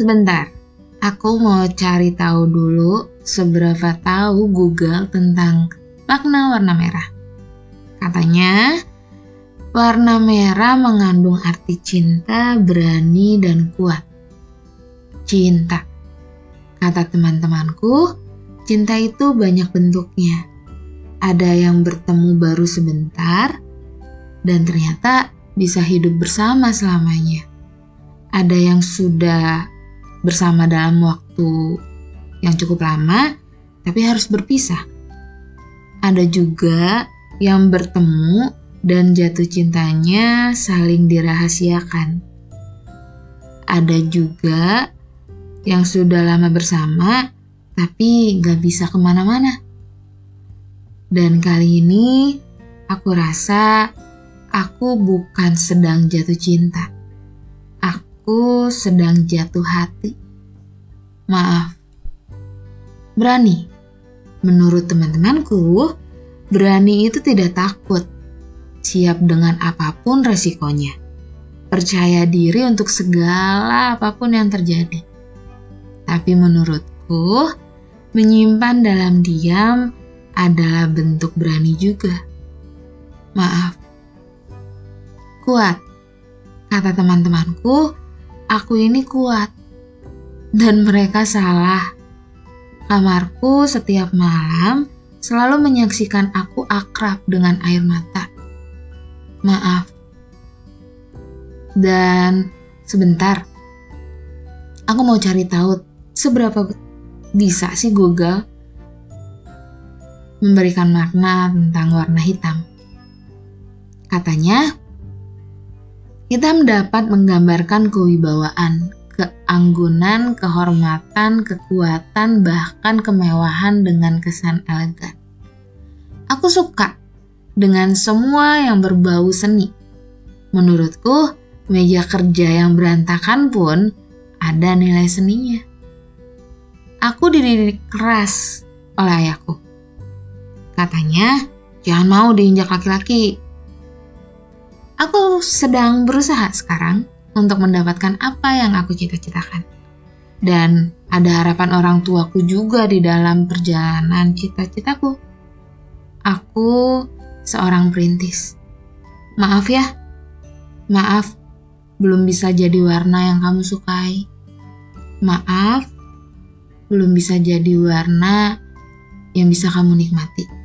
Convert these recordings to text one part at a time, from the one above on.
Sebentar, aku mau cari tahu dulu seberapa tahu Google tentang makna warna merah. Katanya, warna merah mengandung arti cinta, berani, dan kuat. Cinta. Kata teman-temanku, cinta itu banyak bentuknya. Ada yang bertemu baru sebentar, dan ternyata bisa hidup bersama selamanya. Ada yang sudah bersama dalam waktu yang cukup lama, tapi harus berpisah. Ada juga yang bertemu dan jatuh cintanya saling dirahasiakan. Ada juga yang sudah lama bersama, tapi gak bisa ke mana-mana. Dan kali ini aku rasa aku bukan sedang jatuh cinta. Aku sedang jatuh hati. Maaf. Berani. Menurut teman-temanku, berani itu tidak takut. Siap dengan apa pun resikonya. Percaya diri untuk segala apa pun yang terjadi. Tapi menurutku, menyimpan dalam diam adalah bentuk berani juga. Maaf. Kuat. Kata teman-temanku, aku ini kuat. Dan mereka salah. Kamarku setiap malam selalu menyaksikan aku akrab dengan air mata. Maaf. Dan sebentar. Aku mau cari tahu seberapa bisa sih Google memberikan makna tentang warna hitam. Katanya, hitam dapat menggambarkan kewibawaan, keanggunan, kehormatan, kekuatan, bahkan kemewahan dengan kesan elegan. Aku suka dengan semua yang berbau seni. Menurutku, meja kerja yang berantakan pun ada nilai seninya. Aku dididik keras oleh ayahku Katanya, jangan mau diinjak laki-laki. Aku sedang berusaha sekarang untuk mendapatkan apa yang aku cita-citakan. Dan ada harapan orang tuaku juga di dalam perjalanan cita-citaku. Aku seorang perintis. Maaf ya, maaf belum bisa jadi warna yang kamu sukai. Maaf, belum bisa jadi warna yang bisa kamu nikmati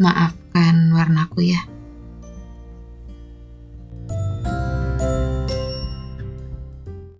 maafkan warnaku ya.